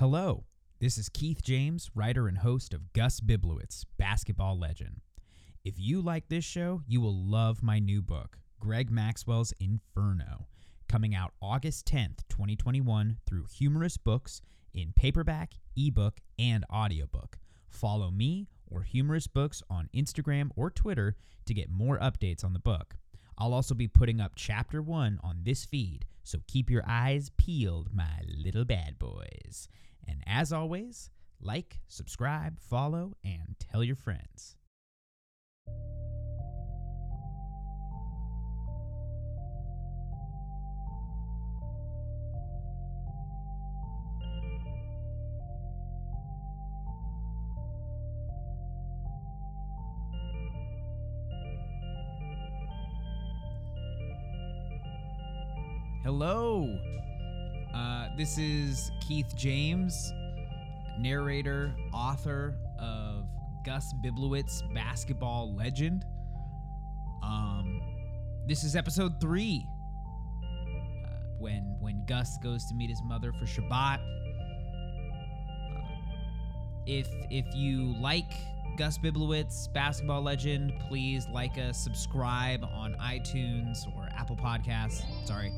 Hello, this is Keith James, writer and host of Gus Biblowitz, Basketball Legend. If you like this show, you will love my new book, Greg Maxwell's Inferno, coming out August 10th, 2021, through Humorist Books in paperback, ebook, and audiobook. Follow me or Humorist Books on Instagram or Twitter to get more updates on the book. I'll also be putting up chapter one on this feed, so keep your eyes peeled, my little bad boys. And as always, like, subscribe, follow, and tell your friends. Hello. Uh, this is Keith James, narrator, author of Gus Biblowitz Basketball Legend. Um, this is episode three. Uh, when when Gus goes to meet his mother for Shabbat. Uh, if if you like Gus Biblowitz Basketball Legend, please like us, subscribe on iTunes or Apple Podcasts. Sorry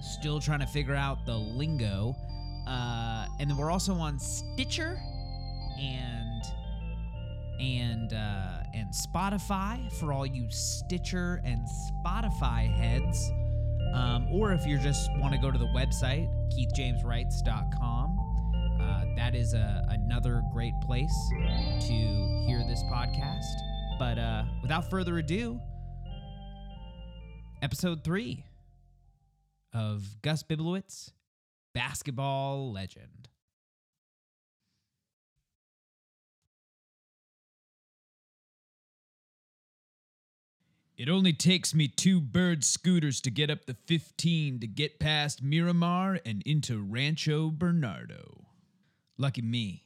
still trying to figure out the lingo. Uh, and then we're also on Stitcher and and uh, and Spotify for all you Stitcher and Spotify heads. Um, or if you just want to go to the website, keithjameswrites.com, uh, that is a, another great place to hear this podcast. But uh, without further ado, episode three of Gus Biblowitz, basketball legend. It only takes me two bird scooters to get up the 15 to get past Miramar and into Rancho Bernardo. Lucky me.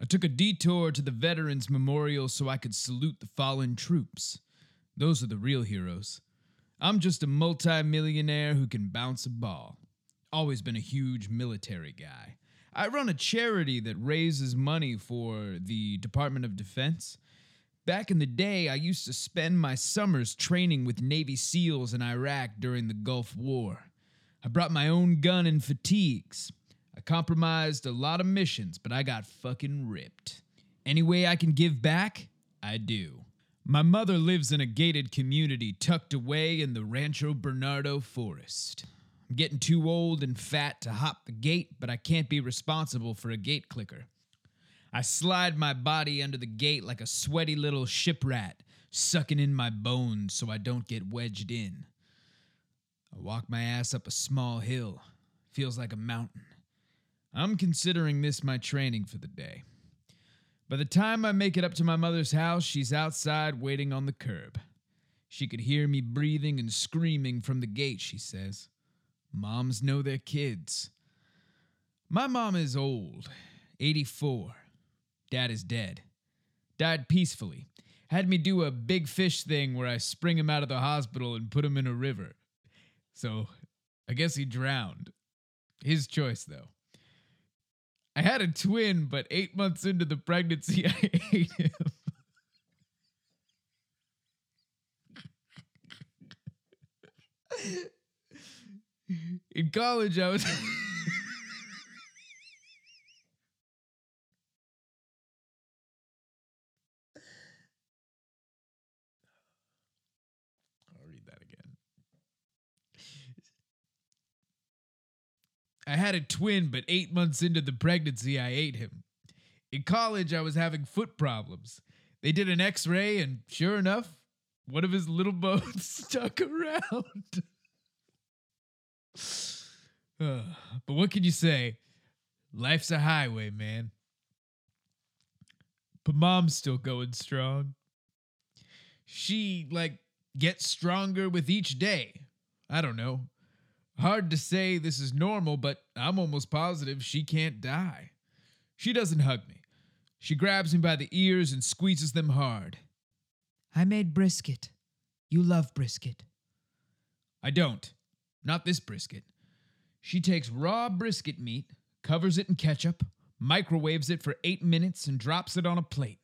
I took a detour to the Veterans Memorial so I could salute the fallen troops. Those are the real heroes. I'm just a multimillionaire who can bounce a ball. Always been a huge military guy. I run a charity that raises money for the Department of Defense. Back in the day, I used to spend my summers training with Navy SEALs in Iraq during the Gulf War. I brought my own gun and fatigues. I compromised a lot of missions, but I got fucking ripped. Any way I can give back, I do. My mother lives in a gated community tucked away in the Rancho Bernardo forest. I'm getting too old and fat to hop the gate, but I can't be responsible for a gate clicker. I slide my body under the gate like a sweaty little ship rat, sucking in my bones so I don't get wedged in. I walk my ass up a small hill. Feels like a mountain. I'm considering this my training for the day. By the time I make it up to my mother's house, she's outside waiting on the curb. She could hear me breathing and screaming from the gate, she says. Moms know their kids. My mom is old, 84. Dad is dead. Died peacefully. Had me do a big fish thing where I spring him out of the hospital and put him in a river. So, I guess he drowned. His choice, though. I had a twin, but eight months into the pregnancy, I ate him. In college, I was. I had a twin, but eight months into the pregnancy, I ate him. In college, I was having foot problems. They did an x ray, and sure enough, one of his little bones stuck around. Uh, but what can you say? Life's a highway, man. But mom's still going strong. She, like, gets stronger with each day. I don't know. Hard to say this is normal, but I'm almost positive she can't die. She doesn't hug me. She grabs me by the ears and squeezes them hard. I made brisket. You love brisket. I don't. Not this brisket. She takes raw brisket meat, covers it in ketchup, microwaves it for eight minutes, and drops it on a plate.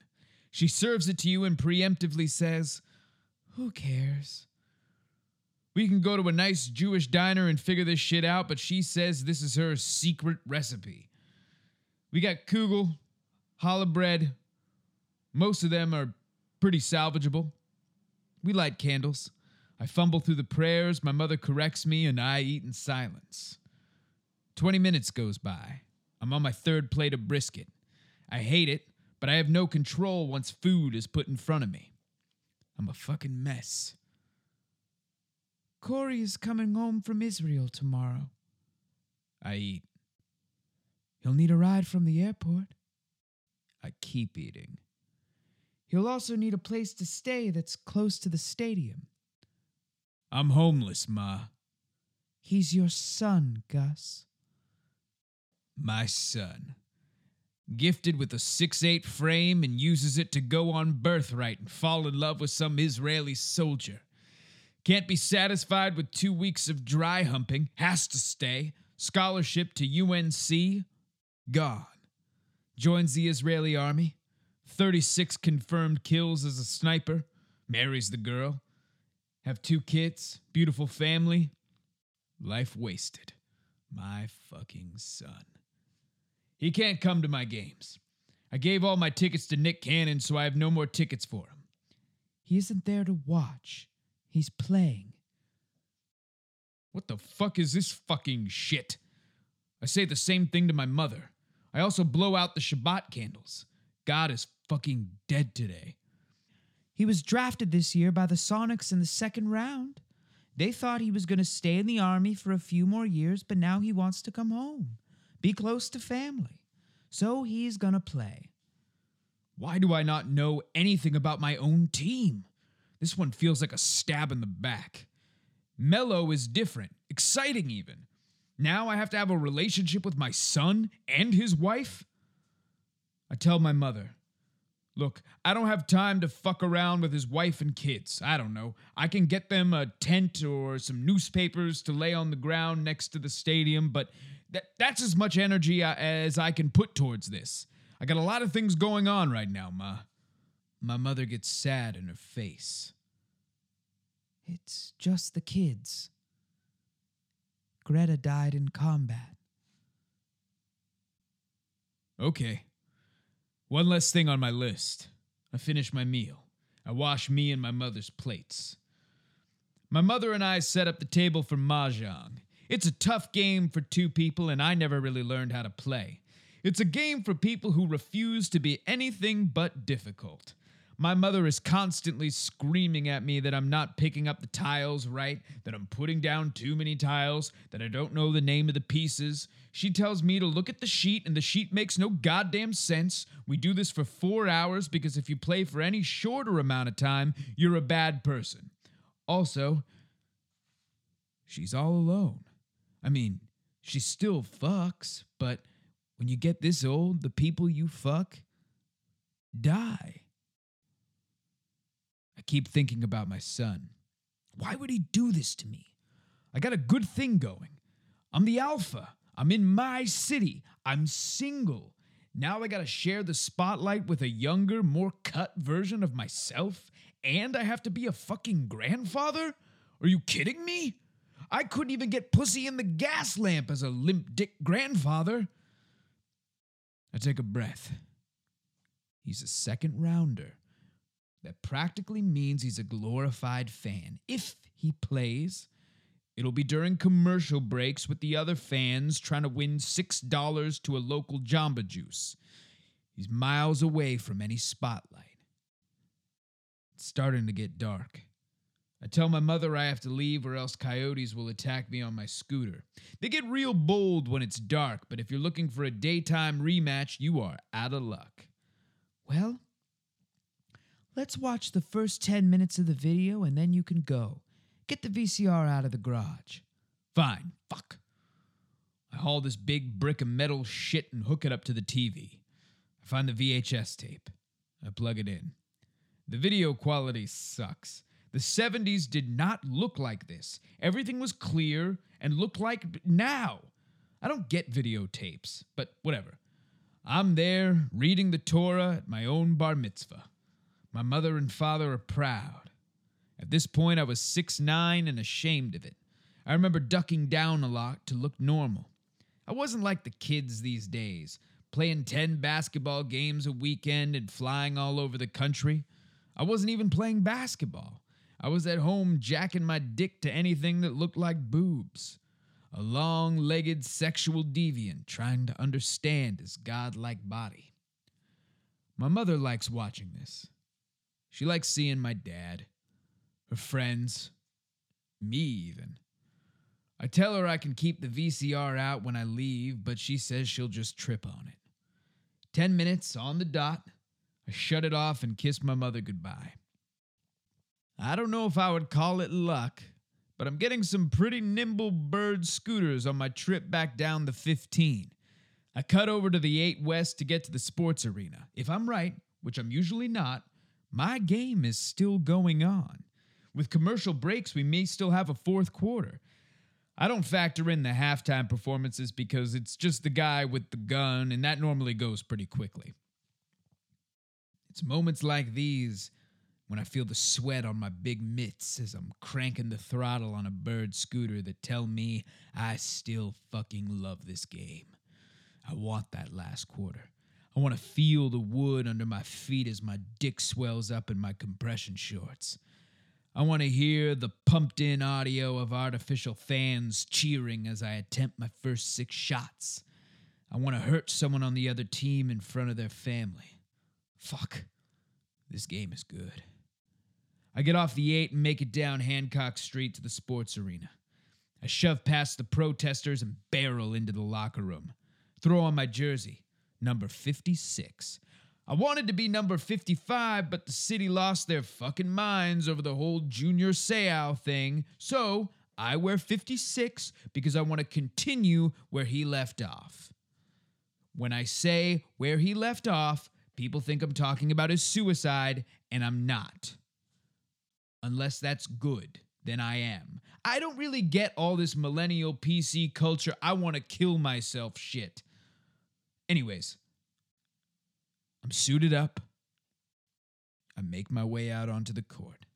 She serves it to you and preemptively says, Who cares? We can go to a nice Jewish diner and figure this shit out, but she says this is her secret recipe. We got kugel, challah bread. Most of them are pretty salvageable. We light candles. I fumble through the prayers, my mother corrects me, and I eat in silence. Twenty minutes goes by. I'm on my third plate of brisket. I hate it, but I have no control once food is put in front of me. I'm a fucking mess. Corey is coming home from Israel tomorrow. I eat. He'll need a ride from the airport. I keep eating. He'll also need a place to stay that's close to the stadium. I'm homeless, Ma. He's your son, Gus. My son. Gifted with a six-eight frame and uses it to go on birthright and fall in love with some Israeli soldier. Can't be satisfied with two weeks of dry humping, has to stay. Scholarship to UNC, gone. Joins the Israeli army. 36 confirmed kills as a sniper. Marries the girl. Have two kids, beautiful family. Life wasted. My fucking son. He can't come to my games. I gave all my tickets to Nick Cannon, so I have no more tickets for him. He isn't there to watch. He's playing. What the fuck is this fucking shit? I say the same thing to my mother. I also blow out the Shabbat candles. God is fucking dead today. He was drafted this year by the Sonics in the second round. They thought he was going to stay in the Army for a few more years, but now he wants to come home, be close to family. So he's going to play. Why do I not know anything about my own team? This one feels like a stab in the back. Mello is different, exciting even. Now I have to have a relationship with my son and his wife? I tell my mother, Look, I don't have time to fuck around with his wife and kids. I don't know. I can get them a tent or some newspapers to lay on the ground next to the stadium, but th- that's as much energy uh, as I can put towards this. I got a lot of things going on right now, Ma. My mother gets sad in her face. It's just the kids. Greta died in combat. Okay. One less thing on my list. I finish my meal. I wash me and my mother's plates. My mother and I set up the table for Mahjong. It's a tough game for two people, and I never really learned how to play. It's a game for people who refuse to be anything but difficult. My mother is constantly screaming at me that I'm not picking up the tiles right, that I'm putting down too many tiles, that I don't know the name of the pieces. She tells me to look at the sheet, and the sheet makes no goddamn sense. We do this for four hours because if you play for any shorter amount of time, you're a bad person. Also, she's all alone. I mean, she still fucks, but when you get this old, the people you fuck die. Keep thinking about my son. Why would he do this to me? I got a good thing going. I'm the alpha. I'm in my city. I'm single. Now I gotta share the spotlight with a younger, more cut version of myself, and I have to be a fucking grandfather? Are you kidding me? I couldn't even get pussy in the Gaslamp as a limp dick grandfather. I take a breath. He's a second rounder. That practically means he's a glorified fan. If he plays, it'll be during commercial breaks with the other fans trying to win $6 to a local Jamba Juice. He's miles away from any spotlight. It's starting to get dark. I tell my mother I have to leave or else coyotes will attack me on my scooter. They get real bold when it's dark, but if you're looking for a daytime rematch, you are out of luck. Well, let's watch the first 10 minutes of the video and then you can go. Get the VCR out of the garage. Fine, fuck. I haul this big brick of metal shit and hook it up to the TV. I find the VHS tape. I plug it in. The video quality sucks. The 70s did not look like this. Everything was clear and looked like now. I don't get videotapes, but whatever. I'm there reading the Torah at my own bar mitzvah. My mother and father are proud. At this point, I was six nine and ashamed of it. I remember ducking down a lot to look normal. I wasn't like the kids these days, playing 10 basketball games a weekend and flying all over the country. I wasn't even playing basketball. I was at home jacking my dick to anything that looked like boobs. A long legged sexual deviant trying to understand his godlike body. My mother likes watching this. She likes seeing my dad, her friends, me even. I tell her I can keep the VCR out when I leave, but she says she'll just trip on it. Ten minutes on the dot, I shut it off and kiss my mother goodbye. I don't know if I would call it luck, but I'm getting some pretty nimble bird scooters on my trip back down the 15. I cut over to the 8 West to get to the sports arena. If I'm right, which I'm usually not, my game is still going on. With commercial breaks, we may still have a fourth quarter. I don't factor in the halftime performances because it's just the guy with the gun, and that normally goes pretty quickly. It's moments like these when I feel the sweat on my big mitts as I'm cranking the throttle on a bird scooter that tell me I still fucking love this game. I want that last quarter. I want to feel the wood under my feet as my dick swells up in my compression shorts. I want to hear the pumped in audio of artificial fans cheering as I attempt my first six shots. I want to hurt someone on the other team in front of their family. Fuck. This game is good. I get off the 8 and make it down Hancock Street to the sports arena. I shove past the protesters and barrel into the locker room. Throw on my jersey, number 56. I wanted to be number 55, but the city lost their fucking minds over the whole Junior Seau thing, so I wear 56 because I want to continue where he left off. When I say where he left off, people think I'm talking about his suicide, and I'm not. Unless that's good, then I am. I don't really get all this millennial PC culture, I want to kill myself shit. Anyways, I'm suited up. I make my way out onto the court.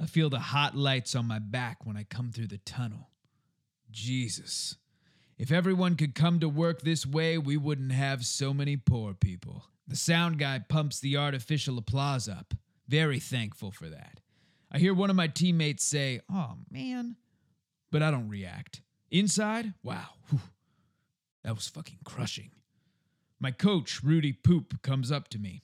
I feel the hot lights on my back when I come through the tunnel. Jesus. If everyone could come to work this way, we wouldn't have so many poor people. The sound guy pumps the artificial applause up. Very thankful for that. I hear one of my teammates say, Oh, man. But I don't react. Inside, wow, whew, that was fucking crushing. My coach, Rudy Poop, comes up to me.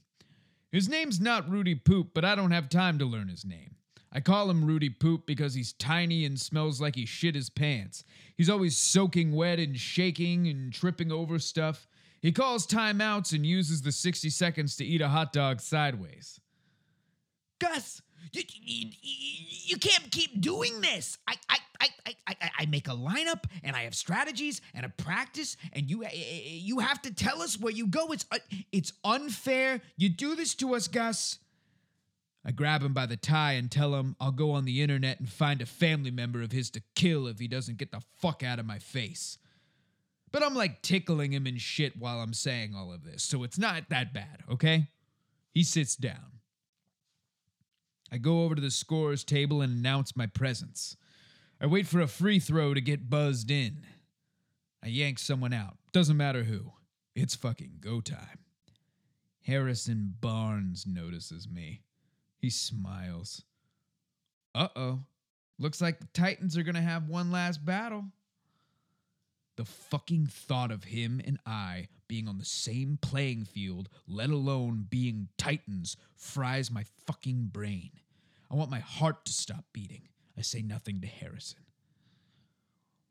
His name's not Rudy Poop, but I don't have time to learn his name. I call him Rudy Poop because he's tiny and smells like he shit his pants. He's always soaking wet and shaking and tripping over stuff. He calls timeouts and uses the 60 seconds to eat a hot dog sideways. Gus, you, can't keep doing this. I, I, I, I, I, make a lineup and I have strategies and a practice, and you, eh, eh, eh, you have to tell us where you go. It's, uh, it's unfair. You do this to us, Gus. I grab him by the tie and tell him I'll go on the internet and find a family member of his to kill if he doesn't get the fuck out of my face. But I'm like tickling him and shit while I'm saying all of this, so it's not that bad, okay? He sits down. I go over to the scorer's table and announce my presence. I wait for a free throw to get buzzed in. I yank someone out. Doesn't matter who. It's fucking go time. Harrison Barnes notices me. He smiles. Uh oh. Looks like the Titans are gonna have one last battle. The fucking thought of him and I being on the same playing field, let alone being Titans, fries my fucking brain. I want my heart to stop beating. I say nothing to Harrison.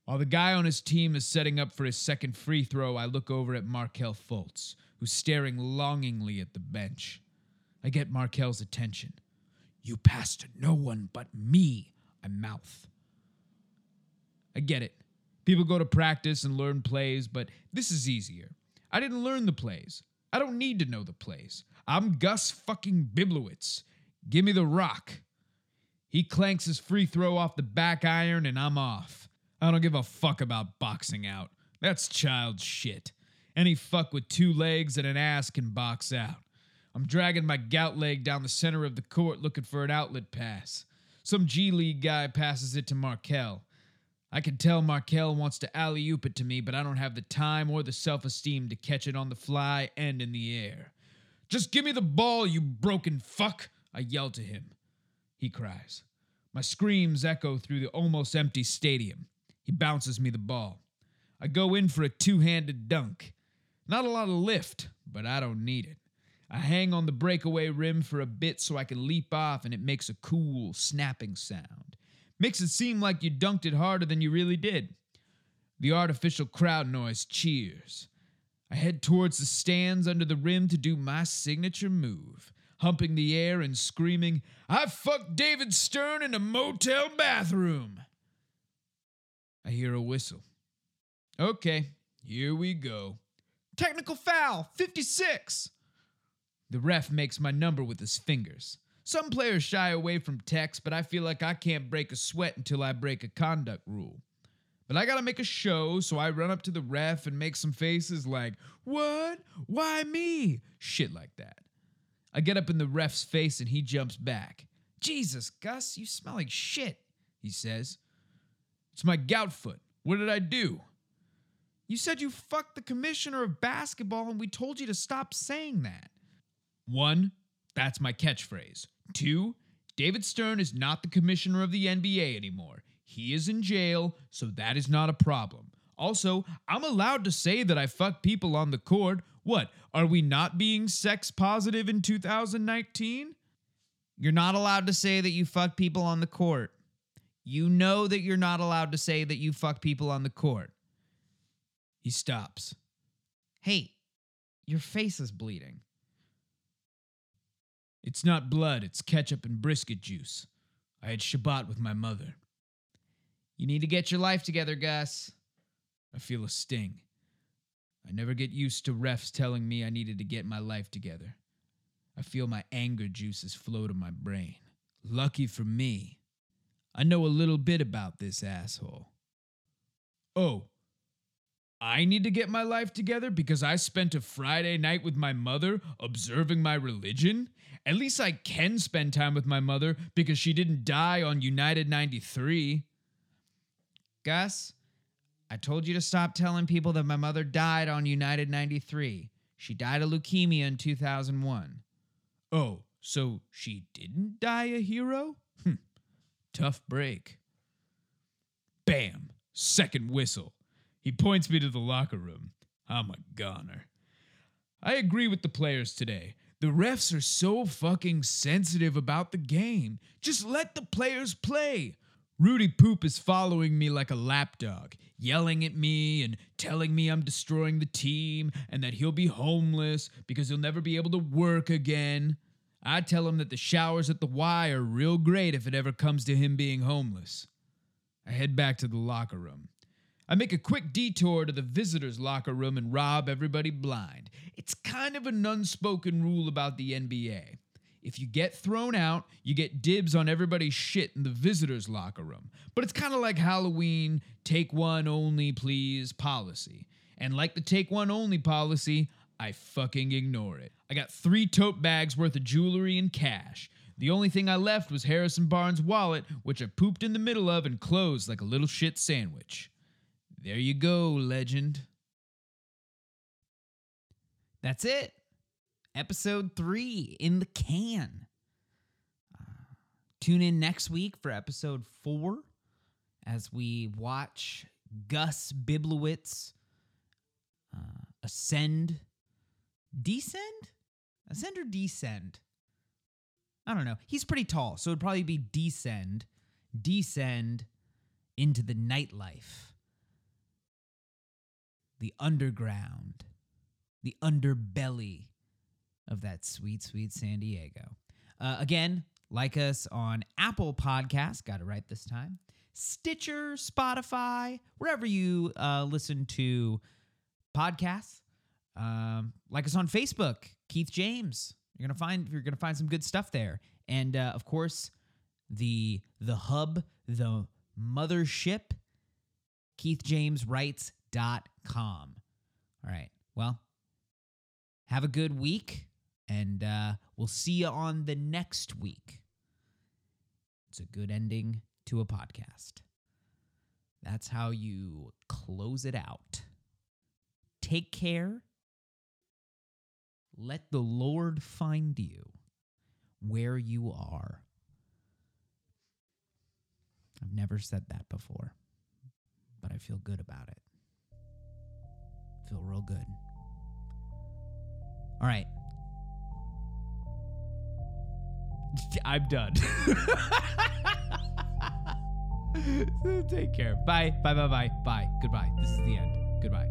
While the guy on his team is setting up for his second free throw, I look over at Markelle Fultz, who's staring longingly at the bench. I get Markelle's attention. You pass to no one but me, I mouth. I get it. People go to practice and learn plays, but this is easier. I didn't learn the plays. I don't need to know the plays. I'm Gus fucking Biblowitz. Give me the rock. He clanks his free throw off the back iron and I'm off. I don't give a fuck about boxing out. That's child shit. Any fuck with two legs and an ass can box out. I'm dragging my gout leg down the center of the court looking for an outlet pass. Some G League guy passes it to Markelle. I can tell Markelle wants to alley oop it to me, but I don't have the time or the self esteem to catch it on the fly and in the air. Just give me the ball, you broken fuck! I yell to him. He cries. My screams echo through the almost empty stadium. He bounces me the ball. I go in for a two handed dunk. Not a lot of lift, but I don't need it. I hang on the breakaway rim for a bit so I can leap off and it makes a cool, snapping sound. Makes it seem like you dunked it harder than you really did. The artificial crowd noise cheers. I head towards the stands under the rim to do my signature move, humping the air and screaming, I fucked David Stern in a motel bathroom. I hear a whistle. Okay, here we go. Technical foul, 56. The ref makes my number with his fingers. Some players shy away from text, but I feel like I can't break a sweat until I break a conduct rule. But I gotta make a show, so I run up to the ref and make some faces like, What? Why me? Shit like that. I get up in the ref's face and he jumps back. Jesus, Gus, you smell like shit, he says. It's my gout foot. What did I do? You said you fucked the commissioner of basketball and we told you to stop saying that. One, that's my catchphrase. Two, David Stern is not the commissioner of the NBA anymore. He is in jail, so that is not a problem. Also, I'm allowed to say that I fuck people on the court. What, are we not being sex positive in 2019? You're not allowed to say that you fuck people on the court. You know that you're not allowed to say that you fuck people on the court. He stops. Hey, your face is bleeding. It's not blood, it's ketchup and brisket juice. I had Shabbat with my mother. You need to get your life together, Gus. I feel a sting. I never get used to refs telling me I needed to get my life together. I feel my anger juices flow to my brain. Lucky for me, I know a little bit about this asshole. Oh, I need to get my life together because I spent a Friday night with my mother observing my religion? At least I can spend time with my mother because she didn't die on United 93. Gus, I told you to stop telling people that my mother died on United 93. She died of leukemia in 2001. Oh, so she didn't die a hero? Hm. Tough break. Bam! Second whistle. He points me to the locker room. I'm a goner. I agree with the players today. The refs are so fucking sensitive about the game. Just let the players play. Rudy Poop is following me like a lapdog, yelling at me and telling me I'm destroying the team and that he'll be homeless because he'll never be able to work again. I tell him that the showers at the Y are real great if it ever comes to him being homeless. I head back to the locker room. I make a quick detour to the visitors' locker room and rob everybody blind. It's kind of an unspoken rule about the NBA. If you get thrown out, you get dibs on everybody's shit in the visitors' locker room. But it's kind of like Halloween, take one only, please policy. And like the take one only policy, I fucking ignore it. I got three tote bags worth of jewelry and cash. The only thing I left was Harrison Barnes' wallet, which I pooped in the middle of and closed like a little shit sandwich. There you go, legend. That's it. Episode three in the can. Uh, tune in next week for episode four as we watch Gus Biblowitz uh, ascend, descend, ascend or descend. I don't know. He's pretty tall, so it'd probably be descend, descend into the nightlife the underground, the underbelly of that sweet, sweet San Diego. Uh, again, like us on Apple Podcasts, got it right this time. Stitcher, Spotify, wherever you uh, listen to podcasts. Um, like us on Facebook, Keith James. You're gonna find you're gonna find some good stuff there, and uh, of course, the the hub, the mothership, Keith James writes All right. Well, have a good week, and uh, we'll see you on the next week. It's a good ending to a podcast. That's how you close it out. Take care. Let the Lord find you where you are. I've never said that before, but I feel good about it. Feel real good. All right. I'm done. Take care. Bye. Bye. Bye. Bye. Bye. Goodbye. This is the end. Goodbye.